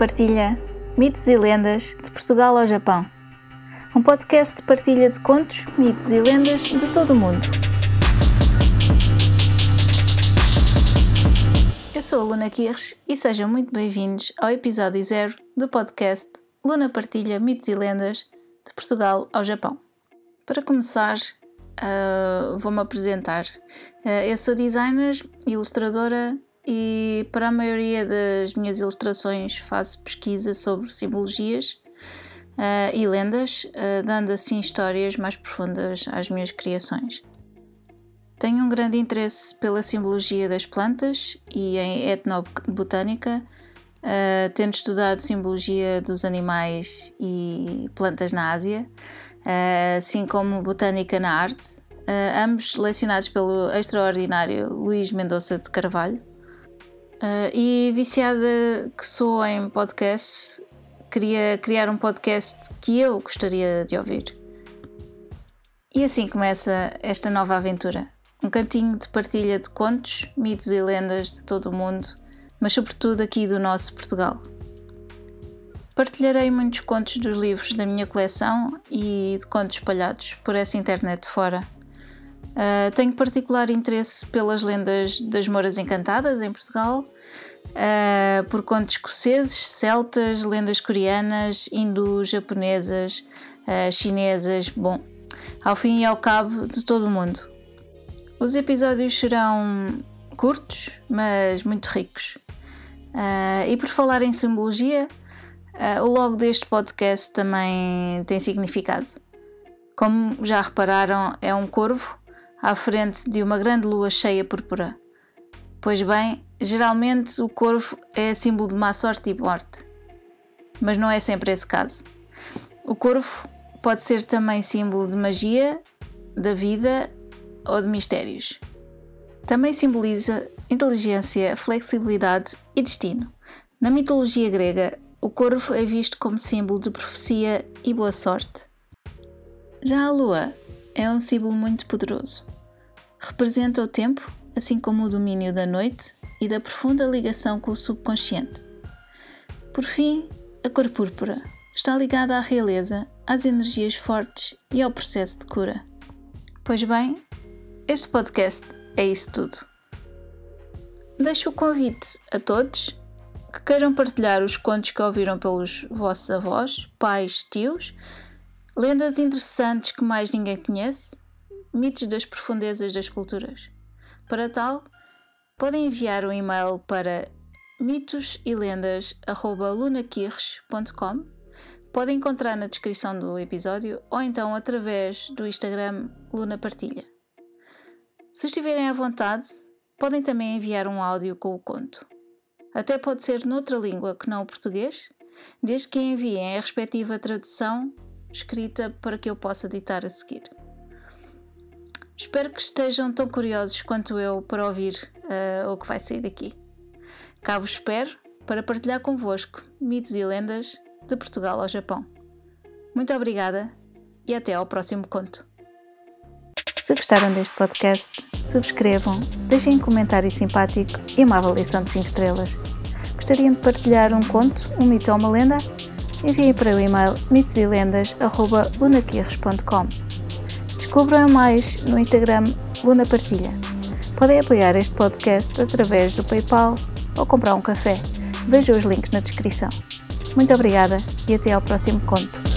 Partilha mitos e lendas de Portugal ao Japão. Um podcast de partilha de contos, mitos e lendas de todo o mundo. Eu sou a Luna Kirsch e sejam muito bem-vindos ao episódio zero do podcast Luna Partilha Mitos e Lendas de Portugal ao Japão. Para começar, uh, vou-me apresentar. Uh, eu sou designer, ilustradora e para a maioria das minhas ilustrações faço pesquisa sobre simbologias uh, e lendas, uh, dando assim histórias mais profundas às minhas criações. Tenho um grande interesse pela simbologia das plantas e em etnobotânica, uh, tendo estudado simbologia dos animais e plantas na Ásia, assim como botânica na arte, ambos selecionados pelo extraordinário Luís Mendonça de Carvalho. Uh, e viciada que sou em podcasts, queria criar um podcast que eu gostaria de ouvir. E assim começa esta nova aventura. Um cantinho de partilha de contos, mitos e lendas de todo o mundo, mas sobretudo aqui do nosso Portugal. Partilharei muitos contos dos livros da minha coleção e de contos espalhados por essa internet fora Uh, tenho particular interesse pelas lendas das Moras Encantadas em Portugal, uh, por contos escoceses, celtas, lendas coreanas, indo-japonesas, uh, chinesas, bom, ao fim e ao cabo de todo o mundo. Os episódios serão curtos, mas muito ricos. e por falar em simbologia, o logo deste podcast também tem significado. Como já repararam, é um corvo à frente de uma grande lua cheia púrpura. Pois bem, geralmente o corvo é símbolo de má sorte e morte. Mas não é sempre esse caso. O corvo pode ser também símbolo de magia, da vida ou de mistérios. Também simboliza inteligência, flexibilidade e destino. Na mitologia grega, o corvo é visto como símbolo de profecia e boa sorte. Já a lua é um símbolo muito poderoso. Representa o tempo, assim como o domínio da noite e da profunda ligação com o subconsciente. Por fim, a cor púrpura está ligada à realeza, às energias fortes e ao processo de cura. Pois bem, este podcast é isso tudo. Deixo o convite a todos que queiram partilhar os contos que ouviram pelos vossos avós, pais, tios, lendas interessantes que mais ninguém conhece mitos das profundezas das culturas. Para tal, podem enviar um e-mail para mitosilendas.lunakirches.com Podem encontrar na descrição do episódio ou então através do Instagram Luna Partilha. Se estiverem à vontade, podem também enviar um áudio com o conto. Até pode ser noutra língua que não o português, desde que enviem a respectiva tradução escrita para que eu possa ditar a seguir. Espero que estejam tão curiosos quanto eu para ouvir uh, o que vai sair daqui. Cá vos espero para partilhar convosco mitos e lendas de Portugal ao Japão. Muito obrigada e até ao próximo conto. Se gostaram deste podcast, subscrevam, deixem um comentário simpático e uma avaliação de 5 estrelas. Gostariam de partilhar um conto, um mito ou uma lenda? Enviem para o e-mail mitoselendas.lunaquirres.com Descubram mais no Instagram Luna Partilha. Podem apoiar este podcast através do PayPal ou comprar um café. Vejam os links na descrição. Muito obrigada e até ao próximo conto.